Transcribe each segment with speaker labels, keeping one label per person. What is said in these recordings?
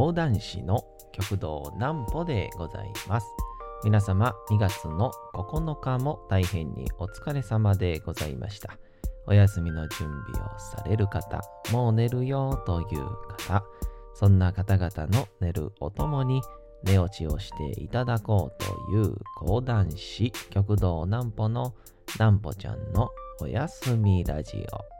Speaker 1: 講談師の極道南歩でございます。皆様2月の9日も大変にお疲れ様でございました。お休みの準備をされる方、もう寝るよという方、そんな方々の寝るおともに寝落ちをしていただこうという講談師極道南歩の南歩ちゃんのおやすみラジオ。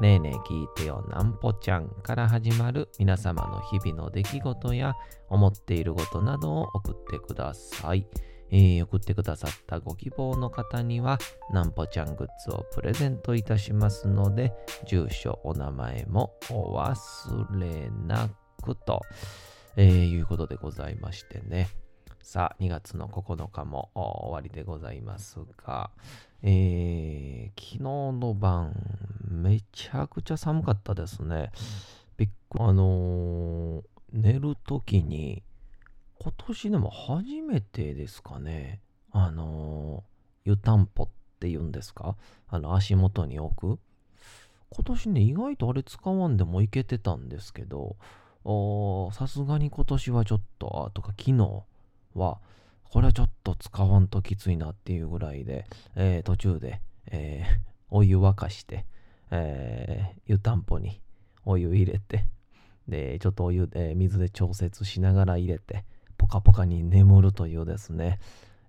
Speaker 1: ねえねえ聞いてよなんぽちゃんから始まる皆様の日々の出来事や思っていることなどを送ってください。えー、送ってくださったご希望の方にはなんぽちゃんグッズをプレゼントいたしますので住所、お名前もお忘れなくと、えー、いうことでございましてね。さあ、2月の9日も終わりでございますが、えー、昨日の晩、めちゃくちゃ寒かったですね。びっくりあのー、寝るときに、今年でも初めてですかね、あのー、湯たんぽって言うんですか？あの、足元に置く。今年ね、意外とあれ使わんでもいけてたんですけど、さすがに今年はちょっと、とか昨日は、これはちょっと使わんときついなっていうぐらいで、えー、途中で、えー、お湯沸かして、えー、湯たんぽにお湯入れて、で、ちょっとお湯で、水で調節しながら入れて、ポカポカに眠るというですね、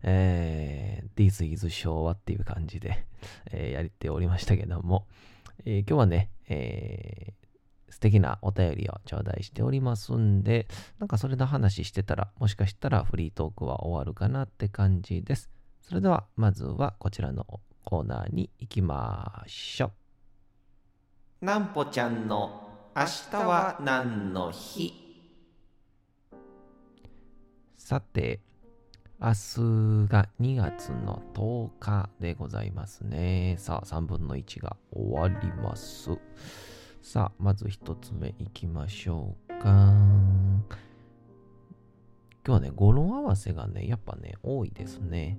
Speaker 1: えー、This is 昭和っていう感じで、えー、やっておりましたけども、えー、今日はね、えー、素敵なお便りを頂戴しておりますんで、なんかそれの話してたら、もしかしたらフリートークは終わるかなって感じです。それでは、まずはこちらのコーナーに行きましょう。なんぽちゃんの明日は何の日？さて、明日が2月の10日でございますね。さあ、3分の1が終わります。さあ、まず一つ目いきましょうか。今日はね、語呂合わせがね、やっぱね、多いですね。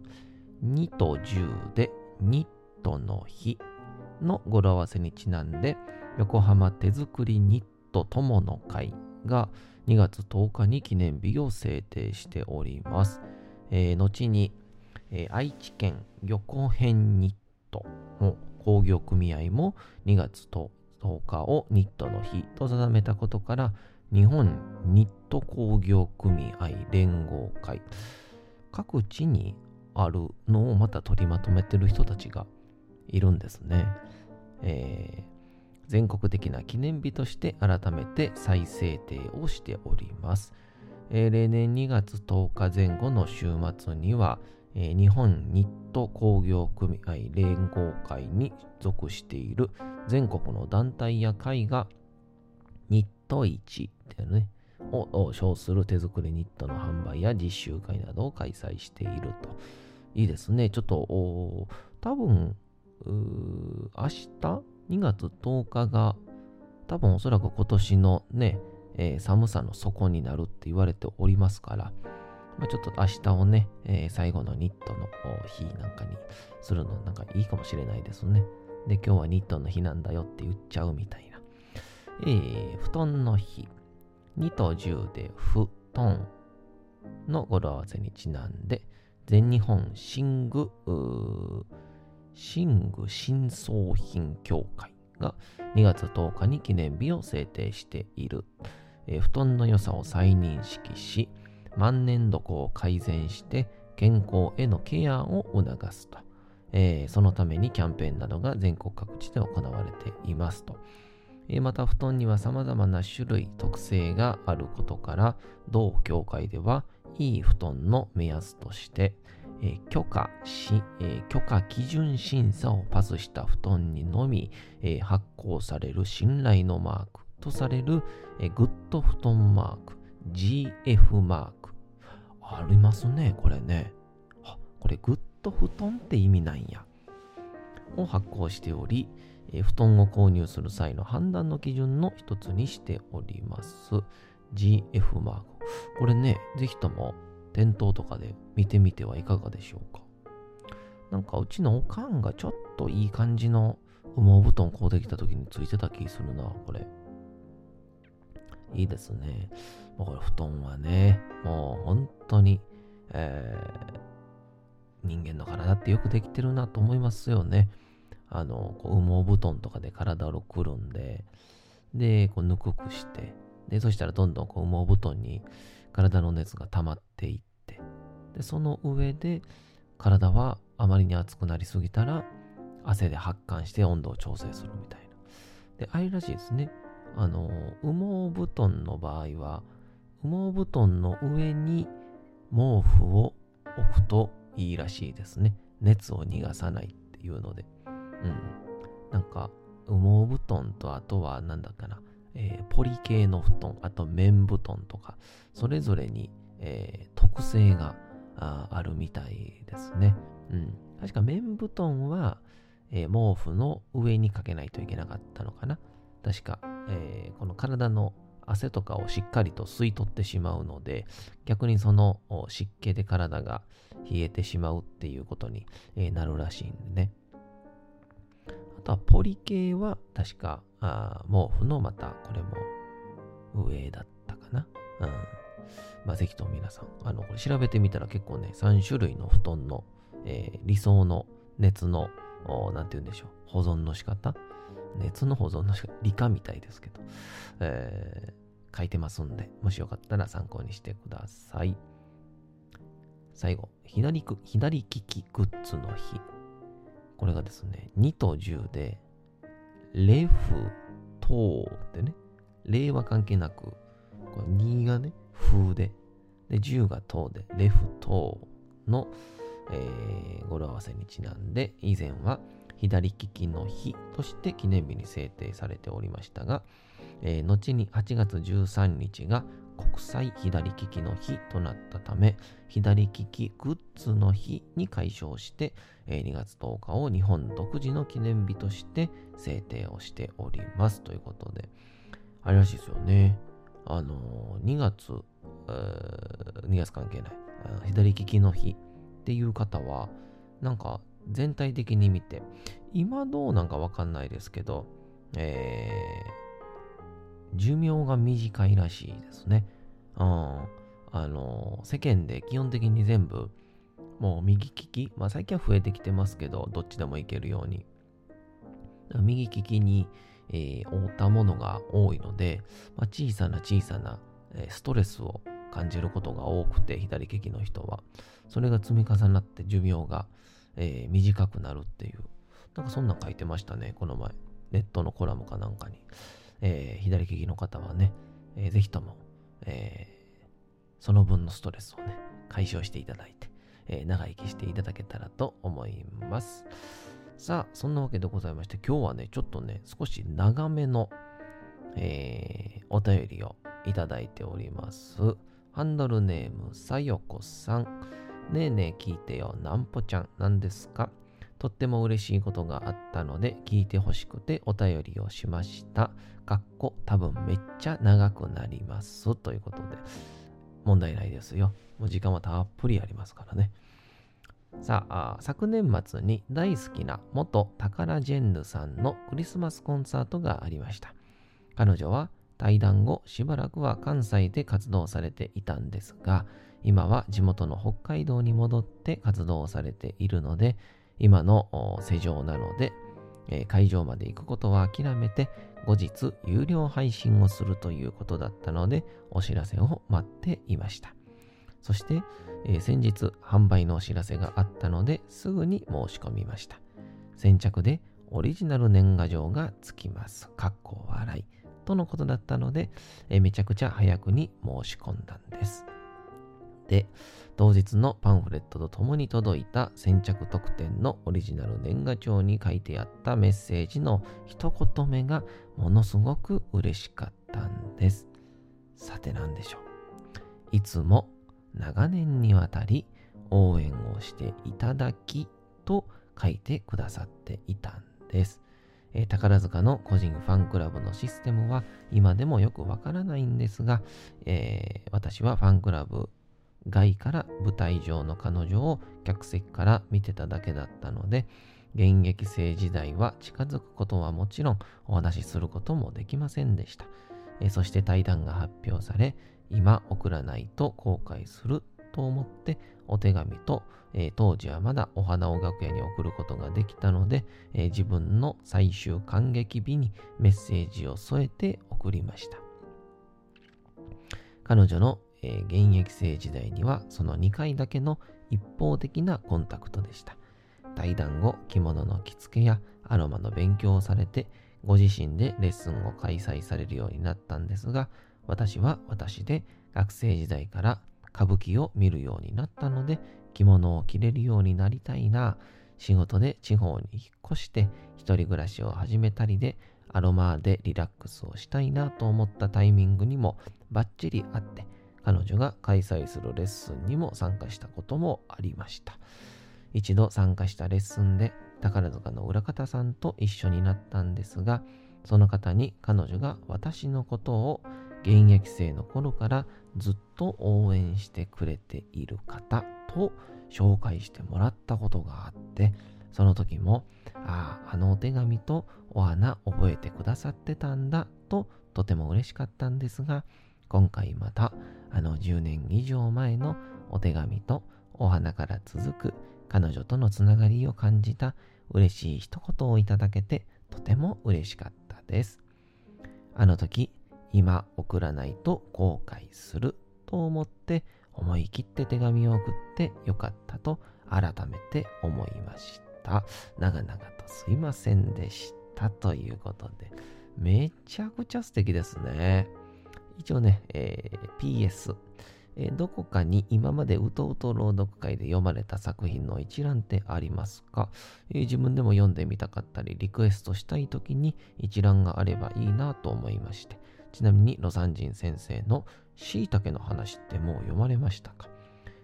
Speaker 1: 2と10で、ニットの日の語呂合わせにちなんで、横浜手作りニット友の会が2月10日に記念日を制定しております。えー、後に、えー、愛知県漁港編ニットの工業組合も2月10 10日をニットの日と定めたことから日本ニット工業組合連合会。各地にあるのをまた取りまとめてる人たちがいるんですね、えー、全国的な記念日として改めて再制定をしております、えー、例年2月10日前後の週末には、えー、日本ニット工業組合連合会に属している全国の団体や会がニット市っていうね、を称する手作りニットの販売や実習会などを開催していると。いいですね。ちょっと、多分、明日？2月10日が多分おそらく今年のね、えー、寒さの底になるって言われておりますから、まあ、ちょっと明日をね、えー、最後のニットの日なんかにするのなんかいいかもしれないですね。で、今日はニットの日なんだよって言っちゃうみたいな。えー、布団の日。2と10で布団の語呂合わせにちなんで、全日本寝具、寝具新装品協会が2月10日に記念日を制定している。えー、布団の良さを再認識し、万年床を改善して健康へのケアを促すと。えー、そのためにキャンペーンなどが全国各地で行われていますと。えー、また、布団には様々な種類、特性があることから、同協会では、いい布団の目安として、えー、許可し、え許可基準審査をパスした布団にのみ、え発行される信頼のマークとされる、えグッド布団マーク GF マーク。ありますね、これね。あ、これグッド布団って意味なんや。を発行しており、えー、布団を購入する際の判断の基準の一つにしております。GF マーク。これね、ぜひとも店頭とかで見てみてはいかがでしょうか。なんかうちのおかんがちょっといい感じの羽毛布団買うてきた時についてた気するな、これ。いいですね。もうこれ布団はね、もう本当に、えー、人間の体ってよくできてるなと思いますよね。あの、こう羽毛布団とかで体をくるんで、で、こうぬくくして、で、そしたらどんどんこう羽毛布団に体の熱が溜まっていって、で、その上で体はあまりに熱くなりすぎたら汗で発汗して温度を調整するみたいな。で、あれらしいですね。あの、羽毛布団の場合は、羽毛布団の上に毛布を置くといいらしいですね。熱を逃がさないっていうので。うん。なんか、羽毛布団とあとは何だっかな、えー、ポリ系の布団、あと綿布団とか、それぞれに、えー、特性があるみたいですね。うん。確か綿布団は、えー、毛布の上にかけないといけなかったのかな。確か、えー、この体の汗とかをしっかりと吸い取ってしまうので、逆にその湿気で体が冷えてしまうっていうことになるらしいんでね。あとはポリ系は確かあ毛布のまたこれも上だったかな。うん。まあ、ぜひとも皆さん、あの、これ調べてみたら結構ね、3種類の布団の、えー、理想の熱の、なんて言うんでしょう、保存の仕方熱の保存の、理科みたいですけど、えー、書いてますんで、もしよかったら参考にしてください。最後、左左利きグッズの日。これがですね、2と10で、レフ、トーってね、例は関係なく、これ2がね、風で、で、10がトーで、レフ、トーの、えー、語呂合わせにちなんで、以前は左利きの日として記念日に制定されておりましたが、えー、後に8月13日が国際左利きの日となったため、左利きグッズの日に解消して、えー、2月10日を日本独自の記念日として制定をしておりますということで、あれらしいですよね。あの、2月、2月関係ない、左利きの日っていう方は、なんか全体的に見て、今どうなんかわかんないですけど、えー、寿命が短いらしいですね。うん。あの、世間で基本的に全部、もう右利き、まあ最近は増えてきてますけど、どっちでもいけるように。右利きに、えー、負ったものが多いので、まあ、小さな小さな、えー、ストレスを感じることが多くて、左利きの人は。それが積み重なって寿命が、えー、短くなるっていう。なんかそんなん書いてましたね、この前。ネットのコラムかなんかに。えー、左利きの方はね、えー、ぜひとも、え、その分のストレスをね、解消していただいて、え、長生きしていただけたらと思います。さあ、そんなわけでございまして、今日はね、ちょっとね、少し長めの、えー、お便りをいただいております。ハンドルネーム、さよこさん。ねえねえ聞いてよ、なんぽちゃん、なんですか？とっても嬉しいことがあったので、聞いてほしくてお便りをしました。かっこ多分めっちゃ長くなります。ということで、問題ないですよ。もう時間はたっぷりありますからね。さあ昨年末に大好きな元タカラジェンヌさんのクリスマスコンサートがありました。彼女は対談後しばらくは関西で活動されていたんですが今は地元の北海道に戻って活動をされているので今の世情なので、えー、会場まで行くことは諦めて後日有料配信をするということだったのでお知らせを待っていましたそして、えー、先日販売のお知らせがあったのですぐに申し込みました先着でオリジナル年賀状がつきます。かっこ笑い。とのことだったので、えめちゃくちゃ早くに申し込んだんです。で、当日のパンフレットと共に届いた先着特典のオリジナル年賀状に書いてあったメッセージの一言目がものすごく嬉しかったんです。さて何でしょういつも長年にわたり応援をしていただきと書いてくださっていたんです。えー、宝塚の個人ファンクラブのシステムは今でもよくわからないんですが、えー、私はファンクラブ外から舞台上の彼女を客席から見てただけだったので、現役生時代は近づくことはもちろんお話しすることもできませんでした。え、そして対談が発表され、今送らないと後悔すると思ってお手紙と、えー、当時はまだお花を楽屋に送ることができたので、えー、自分の最終感激日にメッセージを添えて送りました。彼女の、えー、現役生時代にはその2回だけの一方的なコンタクトでした。対談後、着物の着付けやアロマの勉強をされて、ご自身でレッスンを開催されるようになったんですが、私は私で学生時代から歌舞伎を見るようになったので、着物を着れるようになりたいな。仕事で地方に引っ越して一人暮らしを始めたりで、アロマでリラックスをしたいなと思ったタイミングにもバッチリあって、彼女が開催するレッスンにも参加したこともありました。一度参加したレッスンで宝塚の裏方さんと一緒になったんですが、その方に彼女が私のことを現役生の頃からずっと応援してくれている方と紹介してもらったことがあって、その時も、ああ、あのお手紙とお花覚えてくださってたんだととても嬉しかったんですが、今回またあの10年以上前のお手紙とお花から続く彼女とのつながりを感じた嬉しい一言をいただけてとても嬉しかったです。あの時今送らないと後悔すると思って思い切って手紙を送ってよかったと改めて思いました。長々とすいませんでしたということで、めちゃくちゃ素敵ですね。一応ね、えー、PS、えー、どこかに今までうとうと朗読会で読まれた作品の一覧ってありますか、えー、自分でも読んでみたかったり、リクエストしたい時に一覧があればいいなと思いまして、ちなみに、ロサンジン先生の椎茸の話ってもう読まれましたか？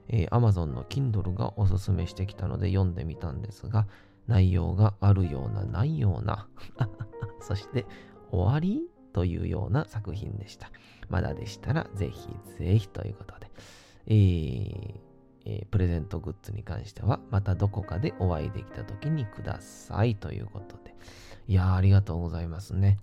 Speaker 1: えー、Amazon の Kindle がおすすめしてきたので読んでみたんですが、内容があるような、ないような そして終わり？というような作品でした。まだでしたら、ぜひぜひということで、えーえー、プレゼントグッズに関しては、またどこかでお会いできた時にくださいということで。いやー、ありがとうございますね。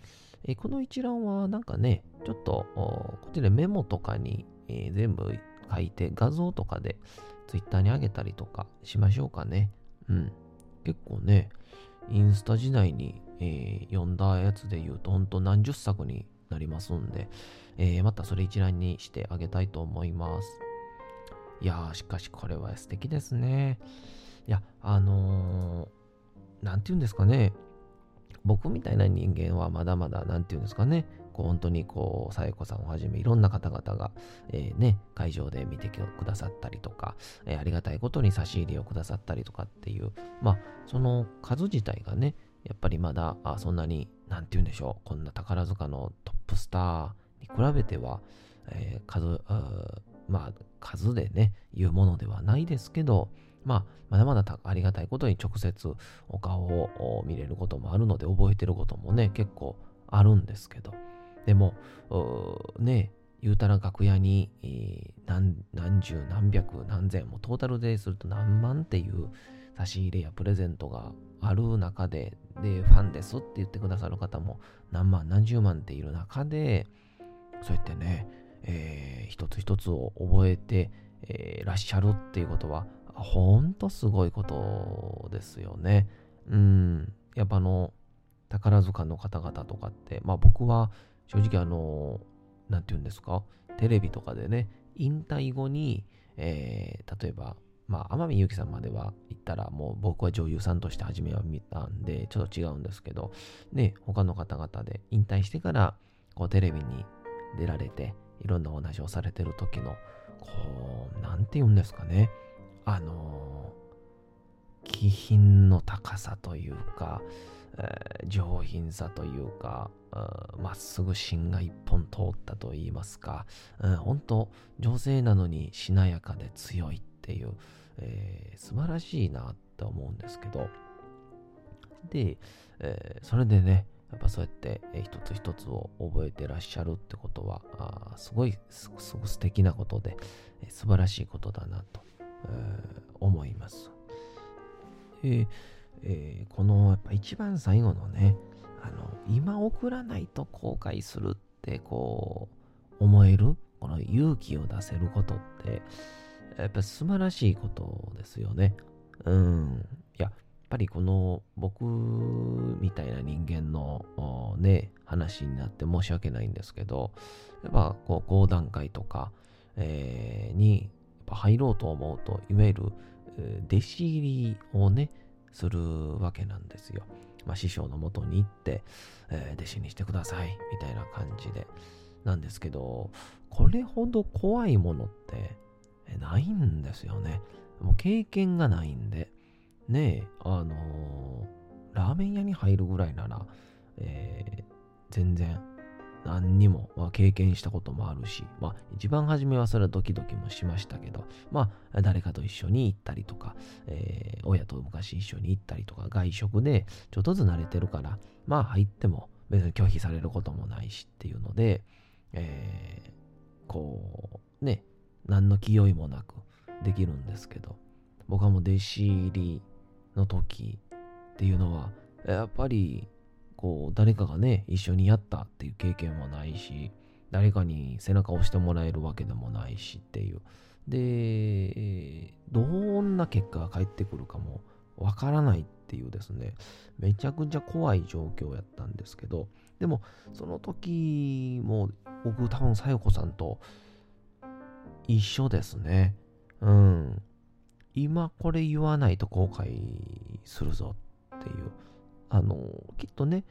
Speaker 1: えー、この一覧はなんかね、ちょっとこっちでメモとかに、えー、全部書いて画像とかで Twitter に上げたりとかしましょうかね。うん。結構ね、インスタ時代に、えー、読んだやつで言うと、ほんと何十作になりますんで、えー、またそれ一覧にしてあげたいと思います。いやー、しかしこれは素敵ですね。いや、あのー、なんて言うんですかね。僕みたいな人間はまだまだ、なんていうんですかね、こう本当にこう、さえこさんをはじめいろんな方々が、えー、ね、会場で見てくださったりとか、えー、ありがたいことに差し入れをくださったりとかっていう、まあ、その数自体がね、やっぱりまだ、あそんなに、なんて言うんでしょう、こんな宝塚のトップスターに比べては、えー、数、まあ、数でね、言うものではないですけど、まあ、まだまだありがたいことに直接お顔を見れることもあるので、覚えてることもね、結構あるんですけど、でも、ね、言うたら楽屋に、何何十何百何千もトータルですると何万っていう差し入れやプレゼントがある中で、で、ファンですって言ってくださる方も何万何十万っている中で、そうやってね、えー、一つ一つを覚えて、えー、らっしゃるっていうことは、ほんとすごいことですよね。うん。やっぱあの、宝塚の方々とかって、まあ僕は正直あの、なんて言うんですか、テレビとかでね、引退後に、えー、例えば、まあ、天海祐希さんまでは行ったら、もう僕は女優さんとして初めは見たんで、ちょっと違うんですけど、ね、他の方々で引退してから、こう、テレビに出られて、いろんなお話をされてる時の、こう、なんて言うんですかね、あの、気品の高さというか、えー、上品さというか、まっすぐ芯が一本通ったと言いますか、うん、本当女性なのにしなやかで強いっていう、えー、素晴らしいなって思うんですけど、で、えー、それでね、やっぱそうやって一つ一つを覚えてらっしゃるってことは、あすごいすごく素敵なことで、え、素晴らしいことだなと、思います。ええー、このやっぱ一番最後のね、あの今送らないと後悔するってこう思えるこの勇気を出せることってやっぱ素晴らしいことですよね。うん。や、っぱりこの僕みたいな人間のね、話になって申し訳ないんですけど、やっぱこう、講談会とか、えー、にやっぱ入ろうと思うと、いわゆる弟子入りをね、するわけなんですよ。まあ、師匠のもとに行って、えー、弟子にしてください、みたいな感じで。なんですけど、これほど怖いものってないんですよね。もう経験がないんで。ねえ、あのー、ラーメン屋に入るぐらいなら、えー、全然何にも、まあ、経験したこともあるし、まあ、一番初めはそれはドキドキもしましたけど、まあ、誰かと一緒に行ったりとか、えー、親と昔一緒に行ったりとか、外食でちょっとずつ慣れてるから、まあ、入っても別に拒否されることもないしっていうので、えー、こう、ね、何の気負いもなくできるんですけど、僕はもう弟子入りの時っていうのは、やっぱりこう、誰かがね、一緒にやったっていう経験もないし、誰かに背中を押してもらえるわけでもないしっていう。で、どんな結果が返ってくるかもわからないっていうですね、めちゃくちゃ怖い状況やったんですけど、でも、その時も僕多分、さよこさんと一緒ですね。うん。今これ言わないと後悔するぞっていう。あの、きっとね、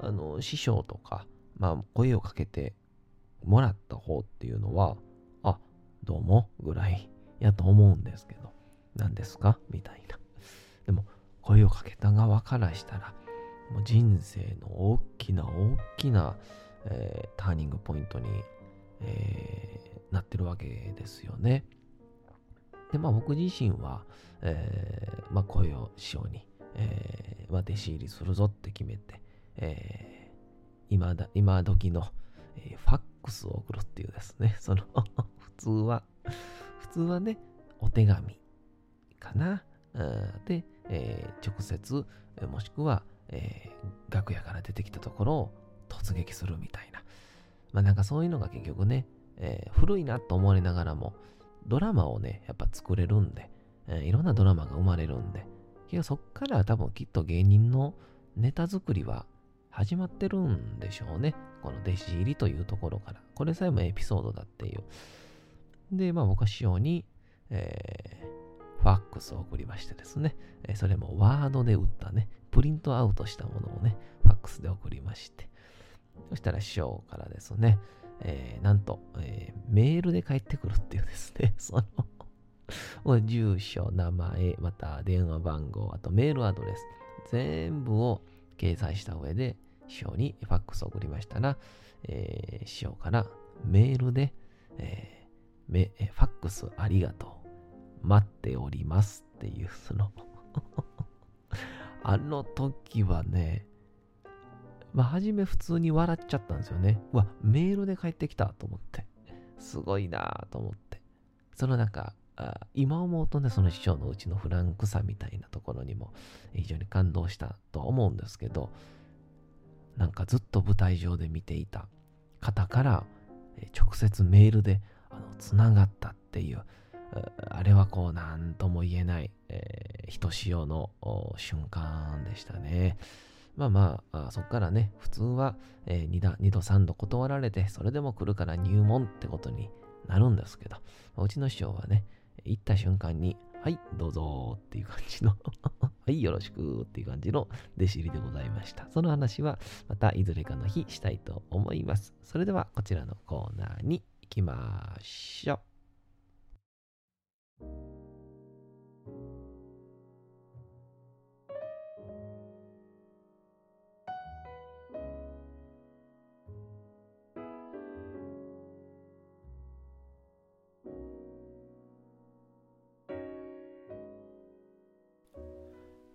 Speaker 1: あの、師匠とか、まあ、声をかけてもらった方っていうのは、あ、どうも、ぐらいやと思うんですけど、何ですか？みたいな。でも、声をかけた側からしたら、もう人生の大きな大きな、えー、ターニングポイントに、えー、なってるわけですよね。で、まあ僕自身は、えー、まあ声を師匠に、えー、弟子入りするぞって決めて、えー、今だ、今時の、えー、ファックスを送るっていうですね、その普通は、普通はね、お手紙かな。で、えー、直接、もしくは、えー、楽屋から出てきたところを突撃するみたいな。まあなんかそういうのが結局ね、えー、古いなと思われながらも、ドラマをね、やっぱ作れるんで、えー、いろんなドラマが生まれるんで、けどそっから多分きっと芸人のネタ作りは始まってるんでしょうね。この弟子入りというところから。これさえもエピソードだっていう。で、まあ僕は師匠に、えー、ファックスを送りましてですね、えー、それもワードで打ったね、プリントアウトしたものをね、ファックスで送りまして、そしたら師匠からですね、えー、なんと、えー、メールで返ってくるっていうですね、その住所、名前、また電話番号、あとメールアドレス、全部を掲載した上で、師匠にファックスを送りましたら、えー、師匠からメールで、えー、めファックスありがとう。待っておりますっていう、その あの時はね、まあ、初め普通に笑っちゃったんですよね。うわ、メールで帰ってきたと思って。すごいなと思って。そのなんか、今思うとね、その師匠のうちのフランクさみたいなところにも非常に感動したとは思うんですけど、なんかずっと舞台上で見ていた方から直接メールでつながったっていう、あれはこう何とも言えない、えー、ひとしおの瞬間でしたね。まあまあ、あそこからね、普通は、えー、2, 度2度3度断られて、それでも来るから入門ってことになるんですけど、うちの師匠はね、行った瞬間に、はい、どうぞっていう感じの はい、よろしくっていう感じの弟子入りでございました。その話はまたいずれかの日したいと思います。それではこちらのコーナーに行きましょう。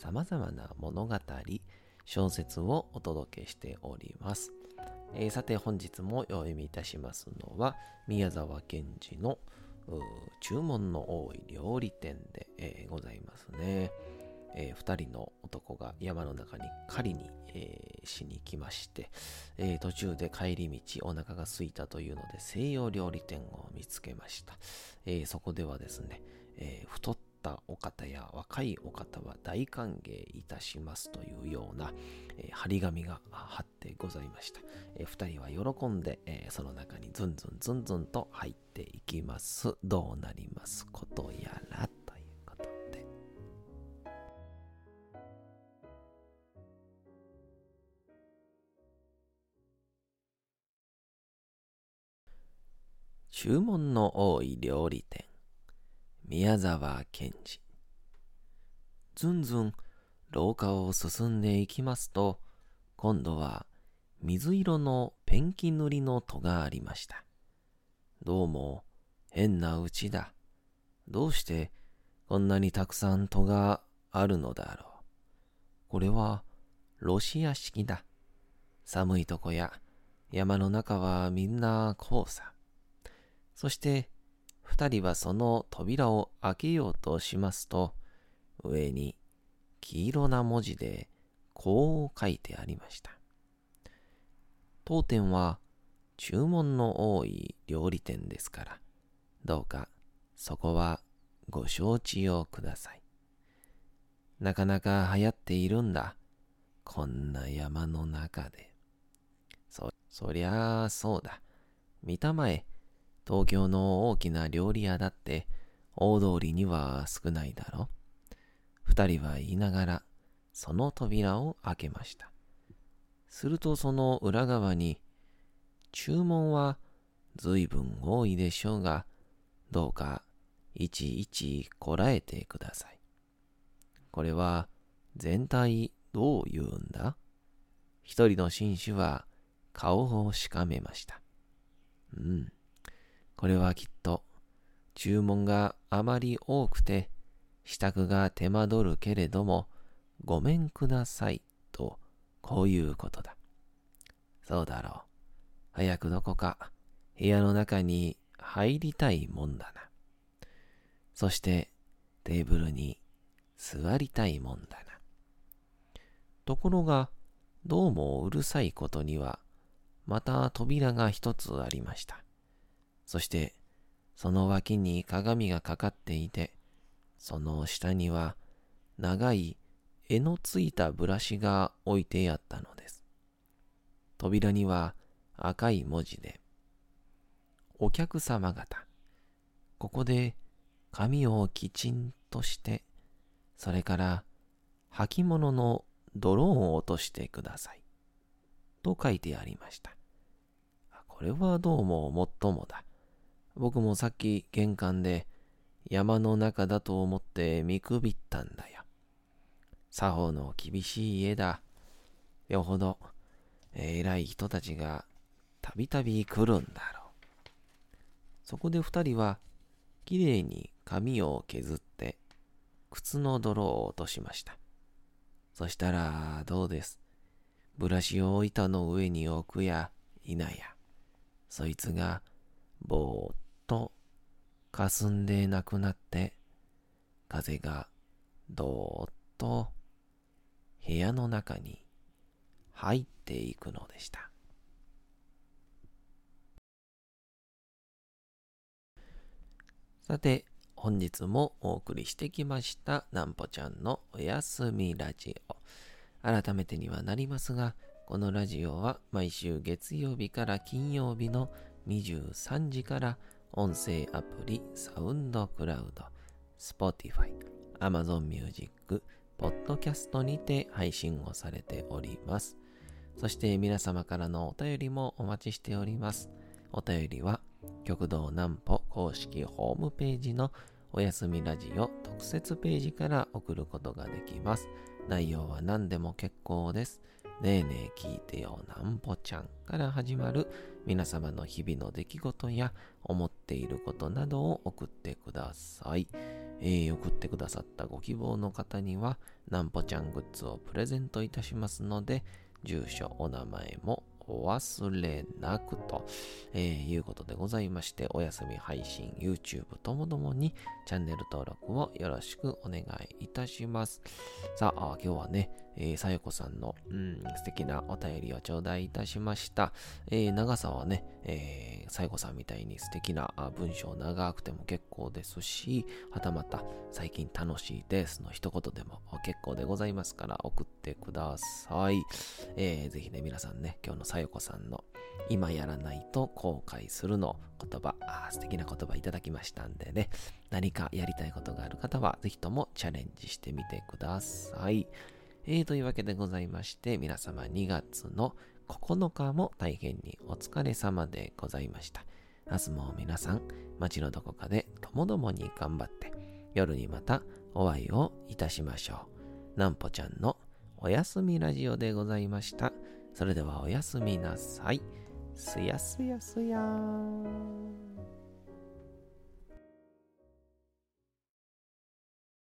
Speaker 1: 様々な物語、小説をお届けしております。えー、さて本日もお読みいたしますのは宮沢賢治の注文の多い料理店で、えー、ございますね。えー、2人の男が山の中に狩りに、えー、しに来まして、えー、途中で帰り道お腹が空いたというので西洋料理店を見つけました。えそこではですね、え太っったお方や若いお方は大歓迎いたしますというような、えー、張り紙が貼ってございました。えー、二人は喜んで、えー、その中にずんずんずんずんと入っていきます。どうなりますことやらということで。注文の多い料理店。宮沢賢治。ずんずん廊下を進んでいきますと、今度は水色のペンキ塗りの戸がありました。どうも変なうちだ。どうしてこんなにたくさん戸があるのだろう。これはロシア式だ。寒いとこや山の中はみんな黄砂。そして二人はその扉を開けようとしますと、上に黄色な文字でこう書いてありました。当店は注文の多い料理店ですから、どうかそこはご承知をください。なかなか流行っているんだ。こんな山の中で。そ、そりゃあそうだ。見たまえ、東京の大きな料理屋だって大通りには少ないだろ。二人は言いながらその扉を開けました。するとその裏側に注文は随分多いでしょうが、どうかいちいちこらえてください。これは全体どう言うんだ？一人の紳士は顔をしかめました。うん。これはきっと注文があまり多くて支度が手間取るけれどもごめんくださいとこういうことだ。そうだろう。早くどこか部屋の中に入りたいもんだな。そしてテーブルに座りたいもんだな。ところがどうもうるさいことにはまた扉が一つありました。そしてその脇に鏡がかかっていて、その下には長い柄のついたブラシが置いてあったのです。扉には赤い文字で、お客様方、ここで髪をきちんとして、それから履物の泥を落としてください。と書いてありました。これはどうももっともだ。僕もさっき玄関で山の中だと思って見くびったんだよ。作法の厳しい家だ。よほど偉い人たちがたびたび来るんだろう。そこで二人はきれいに髪を削って靴の泥を落としました。そしたらどうです？ブラシを板の上に置くや否や、そいつがぼーっと霞んでなくなって、風がどーっと部屋の中に入っていくのでした。さて、本日もお送りしてきましたなんぽちゃんのおやすみラジオ。改めてにはなりますが、このラジオは毎週月曜日から金曜日の23時から音声アプリサウンドクラウド、Spotify、Amazon Music、ポッドキャストにて配信をされております。そして皆様からのお便りもお待ちしております。お便りは、極道南歩公式ホームページのおやすみラジオ特設ページから送ることができます。内容は何でも結構です。ねえねえ聞いてよなんぽちゃんから始まる皆様の日々の出来事や思っていることなどを送ってください。えー、送ってくださったご希望の方にはなんぽちゃんグッズをプレゼントいたしますので、住所、お名前もお忘れなくと、えー、いうことでございまして、お休み配信、YouTube ともどもにチャンネル登録をよろしくお願いいたします。さあ、今日はね、えー、さよこさんの、うん、素敵なお便りを頂戴いたしました。えー、長さはね、えー、さよこさんみたいに素敵な文章長くても結構ですし、はたまた最近楽しいですの一言でも結構でございますから送ってください。えー、ぜひね、皆さんね、今日のさよこさんの今やらないと後悔するの言葉、あ素敵な言葉いただきましたんでね、何かやりたいことがある方は、ぜひともチャレンジしてみてください。えー、というわけでございまして、皆様2月の9日も大変にお疲れ様でございました。明日も皆さん、街のどこかでともどもに頑張って、夜にまたお会いをいたしましょう。なんぽちゃんのおやすみラジオでございました。それではおやすみなさい。すやすやすやーん。